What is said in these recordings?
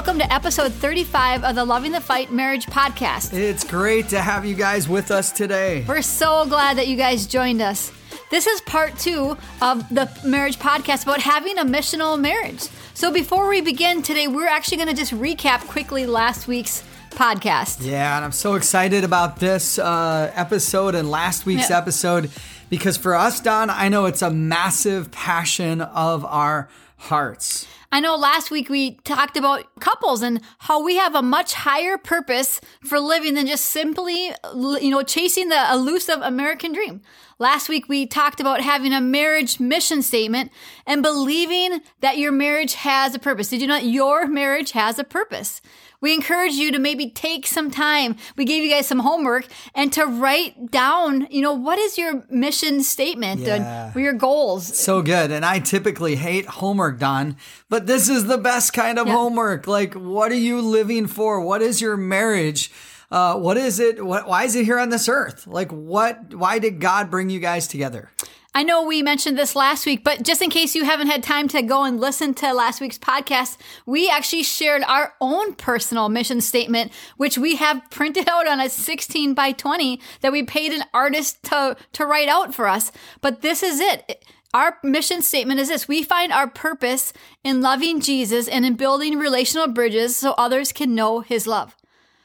welcome to episode 35 of the Loving the Fight Marriage Podcast. It's great to have you guys with us today. We're so glad that you guys joined us. This is part two of the marriage podcast about having a missional marriage. So before we begin today, we're actually going to just recap quickly last week's podcast. Yeah, and I'm so excited about this uh, episode and last week's Yeah. episode because for us, Dawn, I know it's a massive passion of our hearts. I know last week we talked about couples and how we have a much higher purpose for living than just simply, you know, chasing the elusive American dream. Last week we talked about having a marriage mission statement and believing that your marriage has a purpose. Did you know your marriage has a purpose? We encourage you to maybe take some time. We gave you guys some homework and to write down, you know, what is your mission statement Yeah. and your goals? So good. And I typically hate homework, Dawn, but this is the best kind of Yeah. homework. Like, what are you living for? What is your marriage? Uh, what is it? What, why is it here on this earth? Like, what? Why did God bring you guys together? I know we mentioned this last week, but just in case you haven't had time to go and listen to last week's podcast, we actually shared our own personal mission statement, which we have printed out on a 16 by 20 that we paid an artist to, to write out for us. But this is it. Our mission statement is this. We find our purpose in loving Jesus and in building relational bridges so others can know his love.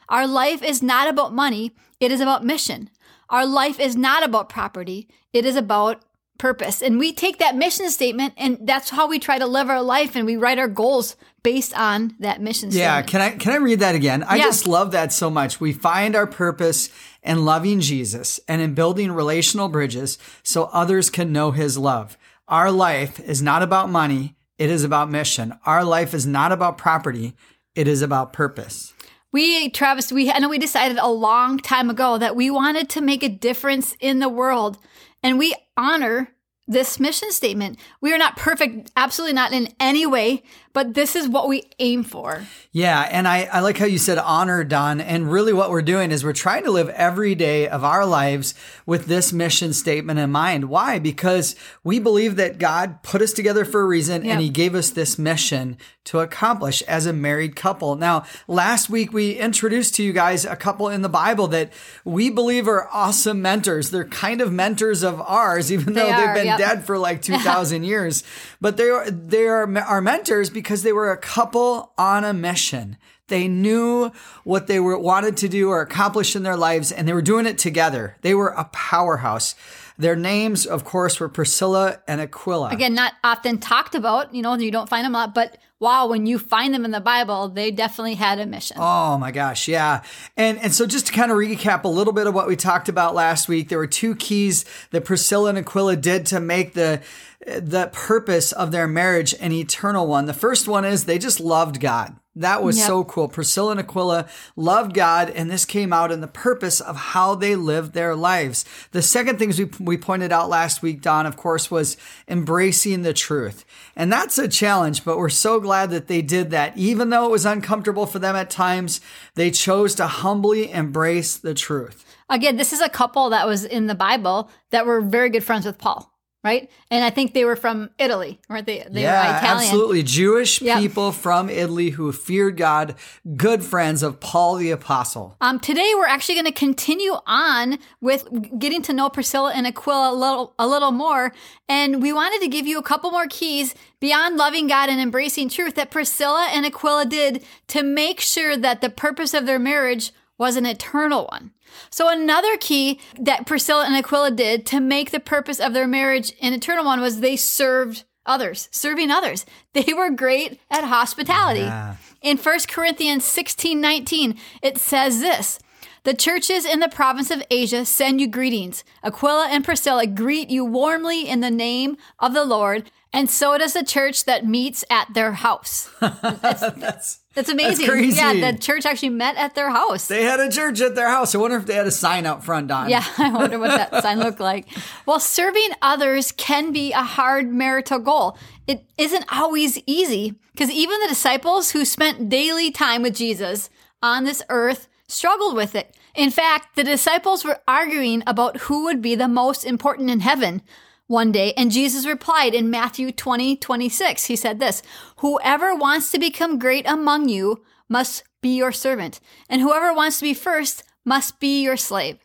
Our life is not about money, it is about mission. Our life is not about property, it is about purpose. And we take that mission statement and that's how we try to live our life and we write our goals based on that mission Yeah, statement. can I can I read that again? I Yeah. just love that so much. We find our purpose in loving Jesus and in building relational bridges so others can know his love. Our life is not about money, it is about mission. Our life is not about property, it is about purpose. We, Travis, we, I know we decided a long time ago that we wanted to make a difference in the world and we honor this mission statement. We are not perfect, absolutely not in any way, but this is what we aim for. Yeah, and I, I like how you said honor, Dawn. And really, what we're doing is we're trying to live every day of our lives with this mission statement in mind. Why? Because we believe that God put us together for a reason Yeah. and He gave us this mission to accomplish as a married couple. Now, last week we introduced to you guys a couple in the Bible that we believe are awesome mentors. They're kind of mentors of ours, even They though are, they've been yep. dead for like 2,000 years. But they are, they are our mentors because they were a couple on a mission. They knew what they were wanted to do or accomplish in their lives, and they were doing it together. They were a powerhouse. Their names, of course, were Priscilla and Aquila. Again, not often talked about, you know, you don't find them a lot, but wow, when you find them in the Bible, they definitely had a mission. Oh my gosh, yeah. And and so just to kind of recap a little bit of what we talked about last week, there were two keys that Priscilla and Aquila did to make the the purpose of their marriage an eternal one. The first one is they just loved God. That was Yep. so cool. Priscilla and Aquila loved God, and this came out in the purpose of how they lived their lives. The second things we, we pointed out last week, Dawn, of course, was embracing the truth. And that's a challenge, but we're so glad that they did that. Even though it was uncomfortable for them at times, they chose to humbly embrace the truth. Again, this is a couple that was in the Bible that were very good friends with Paul, right? And I think they were from Italy, weren't they? They yeah, were Italian. absolutely. Jewish Yep. people from Italy who feared God, good friends of Paul the Apostle. Um, today we're actually going to continue on with getting to know Priscilla and Aquila a little, a little more, and we wanted to give you a couple more keys beyond loving God and embracing truth that Priscilla and Aquila did to make sure that the purpose of their marriage was an eternal one. So another key that Priscilla and Aquila did to make the purpose of their marriage an eternal one was they served others, serving others. They were great at hospitality. Yeah. In 1 Corinthians 16 19, it says this The churches in the province of Asia send you greetings. Aquila and Priscilla greet you warmly in the name of the Lord, and so does the church that meets at their house. That's That's amazing. crazy. Yeah, the church actually met at their house. they had a church at their house. I wonder if they had a sign out front, Dawn. Yeah, I wonder what that sign looked like. Well, serving others can be a hard marital goal. It isn't always easy because even the disciples who spent daily time with Jesus on this earth struggled with it. In fact, the disciples were arguing about who would be the most important in heaven. One day, and Jesus replied in Matthew 20, 26. He said this Whoever wants to become great among you must be your servant, and whoever wants to be first must be your slave.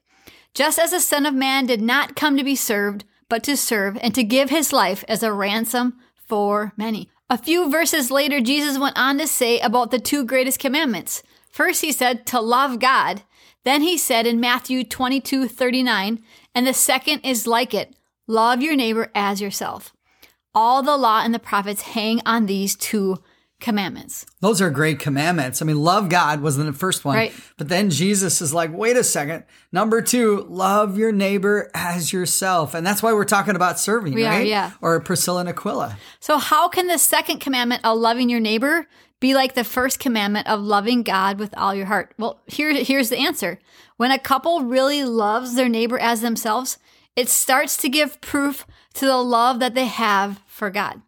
Just as the Son of Man did not come to be served, but to serve and to give his life as a ransom for many. A few verses later, Jesus went on to say about the two greatest commandments. First, he said to love God. Then he said in Matthew 22 39, and the second is like it love your neighbor as yourself. All the law and the prophets hang on these two commandments. Those are great commandments. I mean, love God was the first one. Right. But then Jesus is like, wait a second. Number two, love your neighbor as yourself. And that's why we're talking about serving, We are, right? yeah. Or Priscilla and Aquila. So, how can the second commandment of loving your neighbor be like the first commandment of loving God with all your heart? Well, here, here's the answer. When a couple really loves their neighbor as themselves, it starts to give proof to the love that they have for God.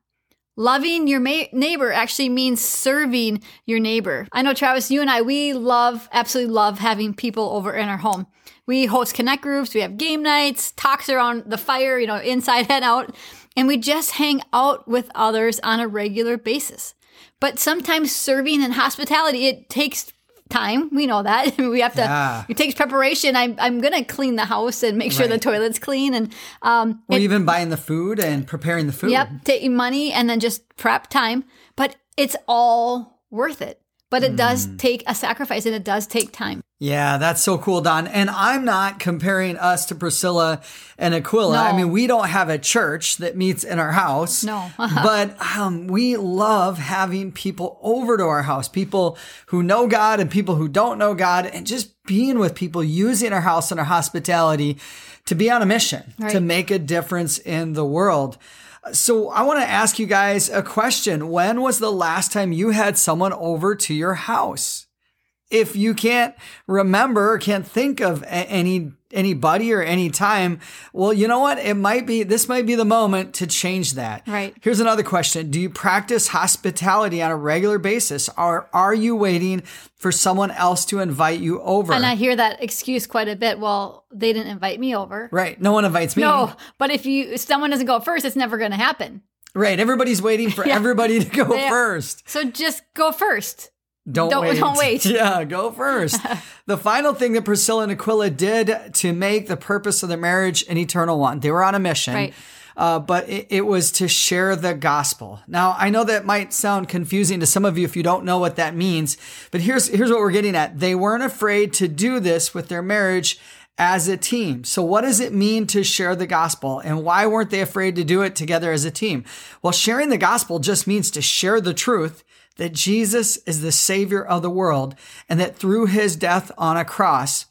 Loving your ma- neighbor actually means serving your neighbor. I know, Travis, you and I, we love, absolutely love having people over in our home. We host connect groups, we have game nights, talks around the fire, you know, inside and out, and we just hang out with others on a regular basis. But sometimes serving and hospitality, it takes time. We know that. we have to, Yeah. it takes preparation. I'm, I'm going to clean the house and make sure the toilet's clean. And, um, Or it- even buying the food and preparing the food. Yep, taking money and then just prep time. But it's all worth it. But it does Hmm. take a sacrifice and it does take time. Yeah, that's so cool, Dawn. And I'm not comparing us to Priscilla and Aquila. No. I mean, we don't have a church that meets in our house. No. but um, we love having people over to our house, people who know God and people who don't know God, and just being with people, using our house and our hospitality to be on a mission, to make a difference in the world. So I want to ask you guys a question. When was the last time you had someone over to your house? If you can't remember or can't think of a- any anybody or any time, well, you know what? It might be this might be the moment to change that. Right. Here's another question. Do you practice hospitality on a regular basis or are you waiting for someone else to invite you over? And I hear that excuse quite a bit. Well, they didn't invite me over. right. No one invites me. No, but if you if someone doesn't go first, it's never going to happen. Right. Everybody's waiting for everybody to go first. So just go first. Don't, Don't- wait. don't wait. Yeah, go first. the final thing that Priscilla and Aquila did to make the purpose of their marriage an eternal one, they were on a mission. Right. Uh, but it, it was to share the gospel. Now, I know that might sound confusing to some of you if you don't know what that means, but here's here's what we're getting at. They weren't afraid to do this with their marriage as a team. So what does it mean to share the gospel and why weren't they afraid to do it together as a team? Well, sharing the gospel just means to share the truth that Jesus is the savior of the world and that through his death on a cross,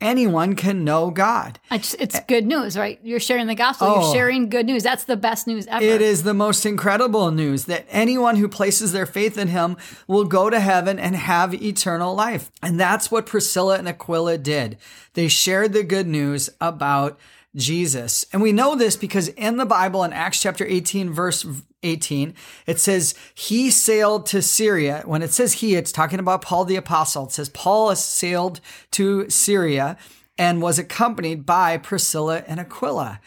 anyone can know God. It's, it's good news, right? You're sharing the gospel. Oh. You're sharing good news. That's the best news ever. It is the most incredible news that anyone who places their faith in him will go to heaven and have eternal life. And that's what Priscilla and Aquila did. They shared the good news about Jesus. And we know this because in the Bible, in Acts chapter 18, verse 18, it says, He sailed to Syria. When it says he, it's talking about Paul the Apostle. It says, Paul sailed to Syria and was accompanied by Priscilla and Aquila.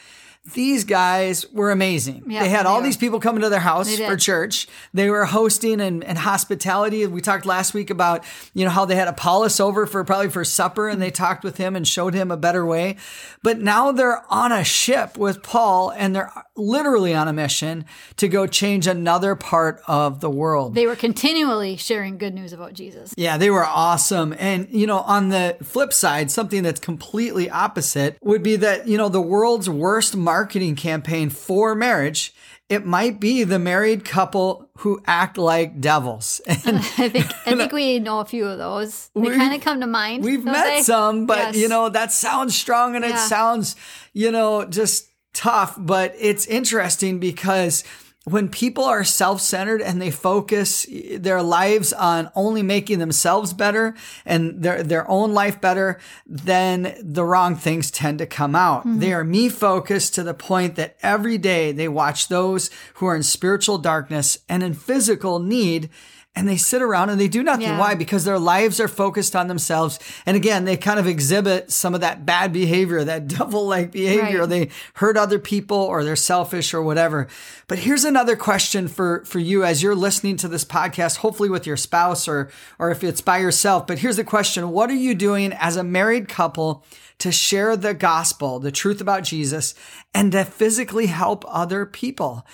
These guys were amazing. Yeah, they had they all were. these people coming to their house for church. They were hosting and, and hospitality. We talked last week about, you know, how they had Apollos over for probably for supper and they talked with him and showed him a better way. But now they're on a ship with Paul and they're literally on a mission to go change another part of the world. They were continually sharing good news about Jesus. Yeah, they were awesome. And, you know, on the flip side, something that's completely opposite would be that, you know, the world's worst marketing campaign for marriage, it might be the married couple who act like devils. And I think I think we know a few of those. They kind of come to mind. we've met they? some, but, Yes. you know, that sounds strong and it sounds, you know, just tough. But it's interesting because when people are self-centered and they focus their lives on only making themselves better and their their own life better, then the wrong things tend to come out. Mm-hmm. They are me focused to the point that every day they watch those who are in spiritual darkness and in physical need and they sit around and they do nothing. Yeah. Why? Because their lives are focused on themselves. And again, they kind of exhibit some of that bad behavior, that devil like behavior. Right. They hurt other people or they're selfish or whatever. But here's another question for, for you as you're listening to this podcast, hopefully with your spouse or, or if it's by yourself. But here's the question. What are you doing as a married couple to share the gospel, the truth about Jesus, and to physically help other people?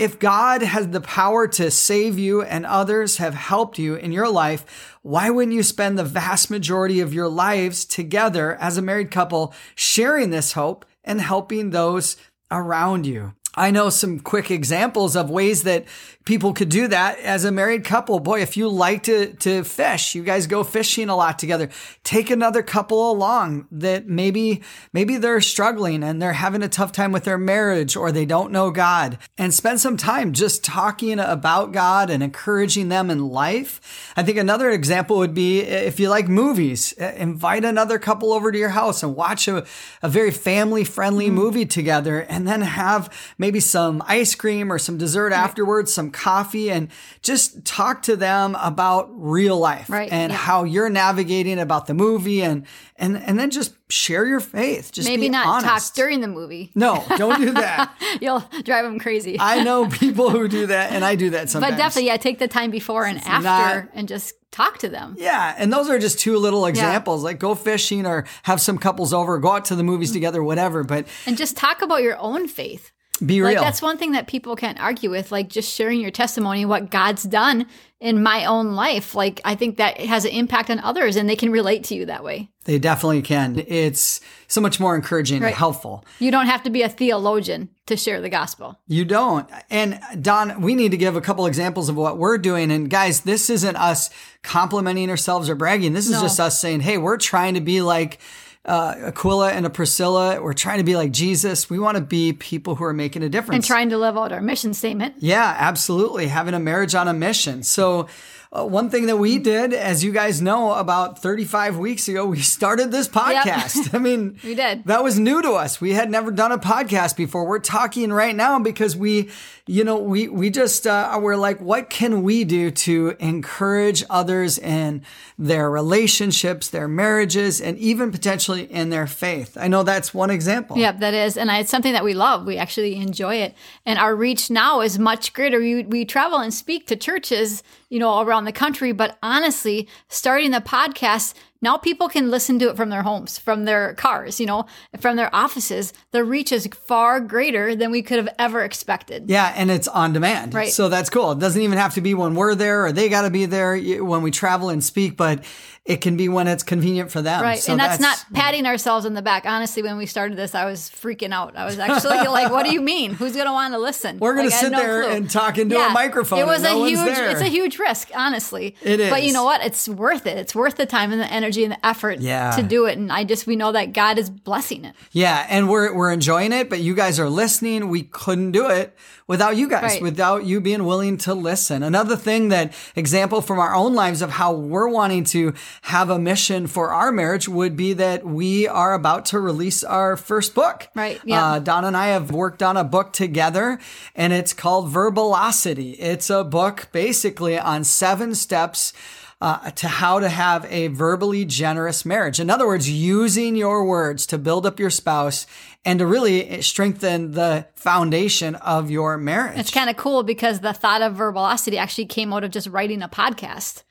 If God has the power to save you and others have helped you in your life, why wouldn't you spend the vast majority of your lives together as a married couple sharing this hope and helping those around you? I know some quick examples of ways that people could do that as a married couple. Boy, if you like to, to fish, you guys go fishing a lot together. Take another couple along that maybe, maybe they're struggling and they're having a tough time with their marriage or they don't know God and spend some time just talking about God and encouraging them in life. I think another example would be if you like movies, uh, invite another couple over to your house and watch a, a very family friendly movie together and then have maybe some ice cream or some dessert afterwards, some coffee, and just talk to them about real life Right, and yeah. how you're navigating about the movie and and and then just share your faith. Just Maybe be not honest. talk during the movie. No, don't do that. You'll drive them crazy. I know people who do that, and I do that sometimes. but definitely, yeah, take the time before and after not- and just talk to them. Yeah, and those are just two little examples. Like go fishing or have some couples over, go out to the movies mm. together, whatever. But And just talk about your own faith. Be Like real. that's one thing that people can't argue with, like just sharing your testimony, what God's done in my own life. Like I think that has an impact on others and they can relate to you that way. They definitely can. It's so much more encouraging Right. and helpful. You don't have to be a theologian to share the gospel. You don't. And Dawn, we need to give a couple examples of what we're doing. And guys, this isn't us complimenting ourselves or bragging. This is No. just us saying, hey, we're trying to be like uh, Aquila and a Priscilla. We're trying to be like Jesus. We want to be people who are making a difference. And trying to live out our mission statement. Yeah, absolutely. Having a marriage on a mission. So, uh, one thing that we did, as you guys know, about 35 weeks ago, we started this podcast. I mean, We did. That was new to us. We had never done a podcast before. We're talking right now because we, you know, we, we just, uh, we're like, what can we do to encourage others in their relationships, their marriages, and even potentially in their faith? I know that's one example. Yep, that is. And it's something that we love. We actually enjoy it. And our reach now is much greater. We, we travel and speak to churches, you know, around the country. But honestly, starting the podcast, now people can listen to it from their homes, from their cars, you know, from their offices. The reach is far greater than we could have ever expected. Yeah, and it's on demand. Right. So that's cool. It doesn't even have to be when we're there or they got to be there when we travel and speak, but it can be when it's convenient for them. Right. So and that's, not patting ourselves on the back. Honestly, when we started this, I was freaking out. I was actually like, what do you mean? Who's going to want to listen? We're gonna Like, had sit no there clue. and talk into a microphone It was a no one's huge, it's a huge risk, honestly. It But you know what? It's worth it. It's worth the time and the energy and the effort Yeah. to do it. And I just, we know that God is blessing it. Yeah, and we're we're enjoying it, but you guys are listening. We couldn't do it without you guys, Right. without you being willing to listen. Another thing that example from our own lives of how we're wanting to have a mission for our marriage would be that we are about to release our first book. Right, yeah. Uh, Don and I have worked on a book together, and it's called Verbalosity. It's a book basically on seven steps. Uh, to how to have a verbally generous marriage. In other words, using your words to build up your spouse and to really strengthen the foundation of your marriage. It's kind of cool because the thought of verbalosity actually came out of just writing a podcast.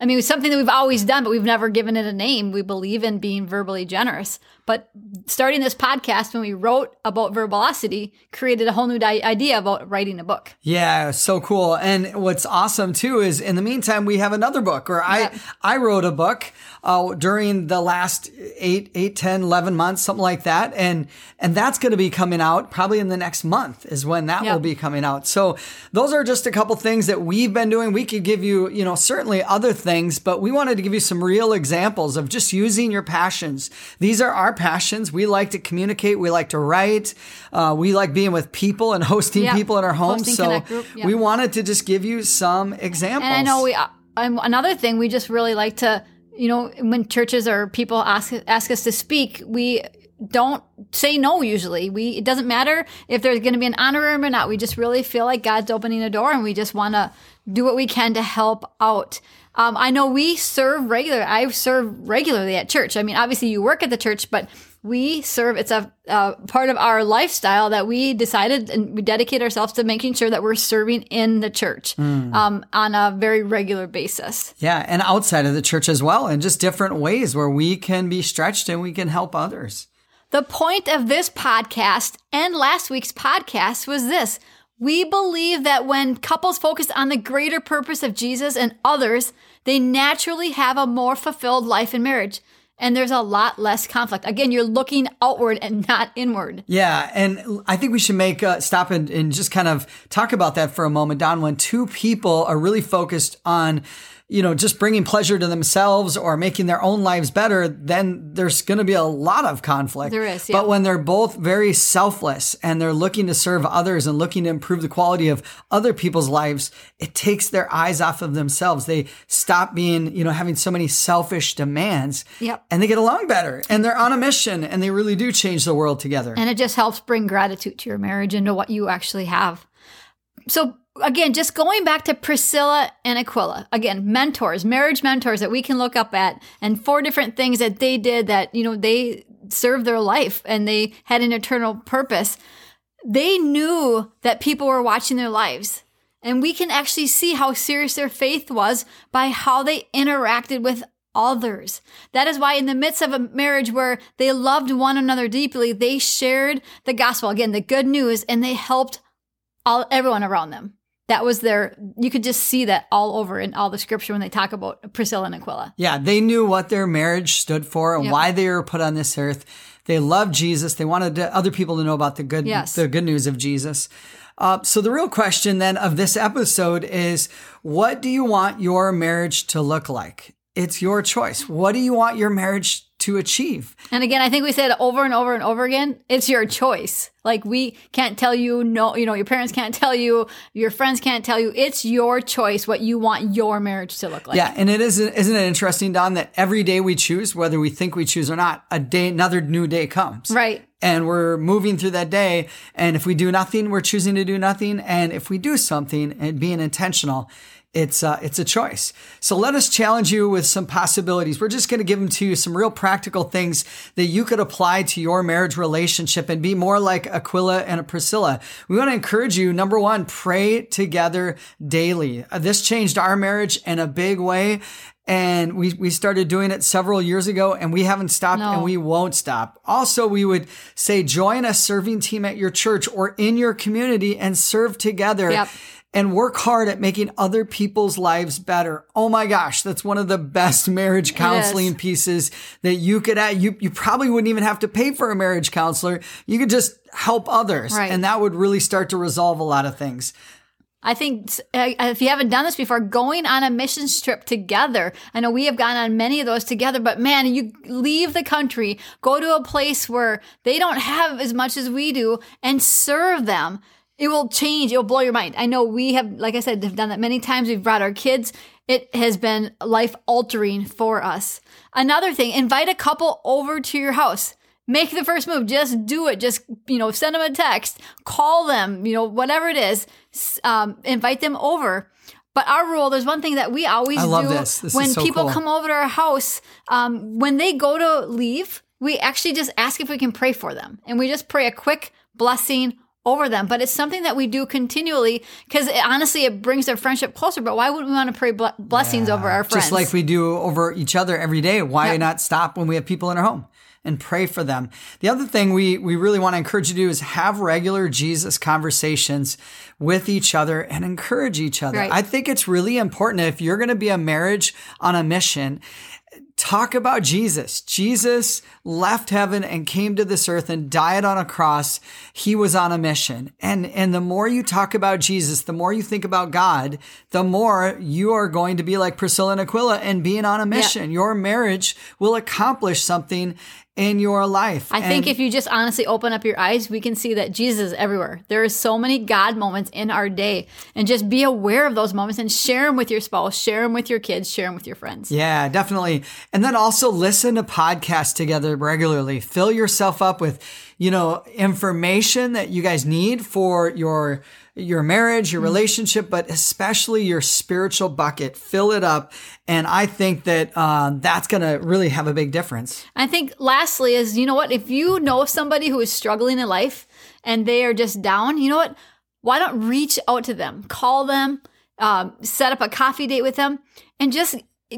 I mean, it's something that we've always done, but we've never given it a name. We believe in being verbally generous. But starting this podcast, when we wrote about verbalosity, created a whole new di- idea about writing a book. Yeah, so cool. And what's awesome too is in the meantime we have another book or I. I wrote a book uh, during the last eight, eight, 10, 11 months, something like that. And and that's going to be coming out probably in the next month is when that Yep. will be coming out. So those are just a couple things that we've been doing. We could give you, you know, certainly other things, but we wanted to give you some real examples of just using your passions. These are our passions. We like to communicate. We like to write. Uh, we like being with people and hosting Yep. people in our homes. Hosting so yep. we wanted to just give you some examples. And I know we, um, another thing, we just really like to, you know, when churches or people ask ask us to speak, we don't say no usually. We it doesn't matter if there's going to be an honorarium or not. We just really feel like God's opening a door and we just want to do what we can to help out. Um, I know we serve regular. I serve regularly at church. I mean, obviously you work at the church, but we serve. It's a part of our lifestyle that we decided and we dedicate ourselves to making sure that we're serving in the church mm. um, on a very regular basis. Yeah, and outside of the church as well, and just different ways where we can be stretched and we can help others. The point of this podcast and last week's podcast was this. We believe that when couples focus on the greater purpose of Jesus and others, they naturally have a more fulfilled life in marriage and there's a lot less conflict. Again, you're looking outward and not inward. Yeah, and I think we should make uh, stop and, and just kind of talk about that for a moment, Dawn. When two people are really focused on you know, just bringing pleasure to themselves or making their own lives better, then there's going to be a lot of conflict. There is. Yeah. But when they're both very selfless and they're looking to serve others and looking to improve the quality of other people's lives, it takes their eyes off of themselves. They stop being, you know, having so many selfish demands. Yep. And they get along better and they're on a mission and they really do change the world together. And it just helps bring gratitude to your marriage and to what you actually have. So again, just going back to Priscilla and Aquila, again, mentors, marriage mentors that we can look up at, and four different things that they did that, you know, they served their life and they had an eternal purpose. They knew that people were watching their lives. And we can actually see how serious their faith was by how they interacted with others. That is why in the midst of a marriage where they loved one another deeply, they shared the gospel, again, the good news, and they helped all everyone around them that was their you could just see that all over in all the scripture when they talk about priscilla and aquila. Yeah they knew what their marriage stood for and yep. why they were put on this earth. They loved jesus. They wanted other people to know about the good yes. the good news of jesus. Uh, so the real question then of this episode is what do you want your marriage to look like? It's your choice. What do you want your marriage to achieve. And again, I think we said over and over and over again, it's your choice. Like we can't tell you no, you know, your parents can't tell you, your friends can't tell you. It's your choice what you want your marriage to look like. Yeah, and it is isn't it interesting, Dawn, that every day we choose, whether we think we choose or not, a day another new day comes. Right. And we're moving through that day. And if we do nothing, we're choosing to do nothing. And if we do something and being intentional, it's uh, it's a choice. So let us challenge you with some possibilities. We're just going to give them to you some real practical things that you could apply to your marriage relationship and be more like Aquila and Priscilla. We want to encourage you. Number one, pray together daily. Uh, this changed our marriage in a big way. And we, we started doing it several years ago and we haven't stopped no. and we won't stop. Also, we would say join a serving team at your church or in your community and serve together. Yep and work hard at making other people's lives better. Oh my gosh, that's one of the best marriage counseling pieces that you could add. You, you probably wouldn't even have to pay for a marriage counselor. You could just help others right. and that would really start to resolve a lot of things. I think uh, if you haven't done this before, going on a missions trip together. I know we have gone on many of those together, but man, you leave the country, go to a place where they don't have as much as we do and serve them it will change. It will blow your mind. I know we have, like I said, have done that many times. We've brought our kids. It has been life altering for us. Another thing, invite a couple over to your house. Make the first move. Just do it. Just, you know, send them a text, call them, you know, whatever it is, um, invite them over. But our rule, there's one thing that we always do this. This when so people cool. come over to our house, um, when they go to leave, we actually just ask if we can pray for them. And we just pray a quick blessing over them, but it's something that we do continually because honestly, it brings their friendship closer. But why wouldn't we want to pray blessings yeah. over our friends? Just like we do over each other every day. Why yep. not stop when we have people in our home? and pray for them. The other thing we, we really want to encourage you to do is have regular Jesus conversations with each other and encourage each other. Right. I think it's really important if you're going to be a marriage on a mission talk about Jesus. Jesus left heaven and came to this earth and died on a cross. He was on a mission. And, and the more you talk about Jesus, the more you think about God, the more you are going to be like Priscilla and Aquila and being on a mission. Yeah. Your marriage will accomplish something in your life. I think if you just honestly open up your eyes, we can see that Jesus is everywhere. There is so many God moments in our day, and just be aware of those moments and share them with your spouse, share them with your kids, share them with your friends. Yeah, definitely. And then also listen to podcasts together regularly. Fill yourself up with, you know, information that you guys need for your your marriage, your relationship, but especially your spiritual bucket. Fill it up. And I think that uh, that's going to really have a big difference. I think lastly is, you know what, if you know somebody who is struggling in life and they are just down, you know what, why don't reach out to them, call them, um, set up a coffee date with them and just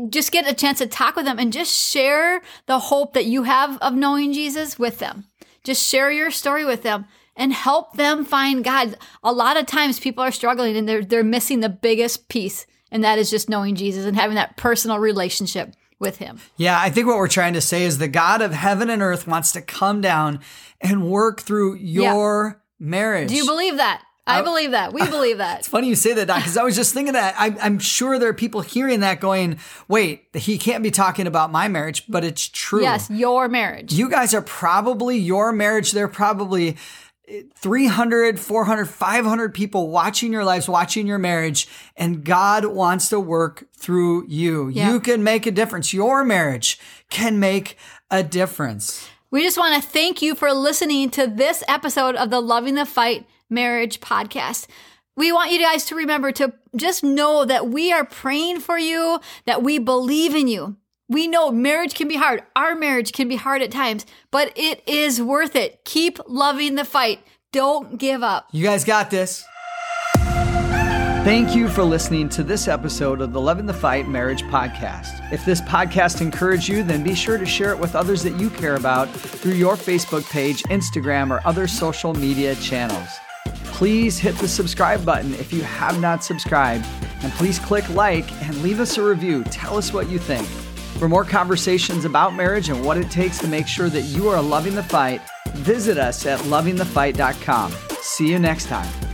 just get a chance to talk with them and just share the hope that you have of knowing Jesus with them. Just share your story with them and help them find God. A lot of times people are struggling and they're they're missing the biggest piece, and that is just knowing Jesus and having that personal relationship with him. Yeah, I think what we're trying to say is the God of heaven and earth wants to come down and work through your yeah. marriage. Do you believe that? I uh, believe that. We believe that. it's funny you say that, Doc, because I was just thinking that. I, I'm sure there are people hearing that going, wait, he can't be talking about my marriage, but it's true. Yes, your marriage. You guys are probably your marriage. They're probably 300, 400, 500 people watching your lives, watching your marriage, and God wants to work through you. Yeah. You can make a difference. Your marriage can make a difference. We just want to thank you for listening to this episode of the Loving the Fight Marriage podcast. We want you guys to remember to just know that we are praying for you, that we believe in you. We know marriage can be hard. Our marriage can be hard at times, but it is worth it. Keep loving the fight. Don't give up. You guys got this. Thank you for listening to this episode of the Loving the Fight Marriage Podcast. If this podcast encouraged you, then be sure to share it with others that you care about through your Facebook page, Instagram, or other social media channels. Please hit the subscribe button if you have not subscribed, and please click like and leave us a review. Tell us what you think. For more conversations about marriage and what it takes to make sure that you are loving the fight, visit us at lovingthefight.com. See you next time.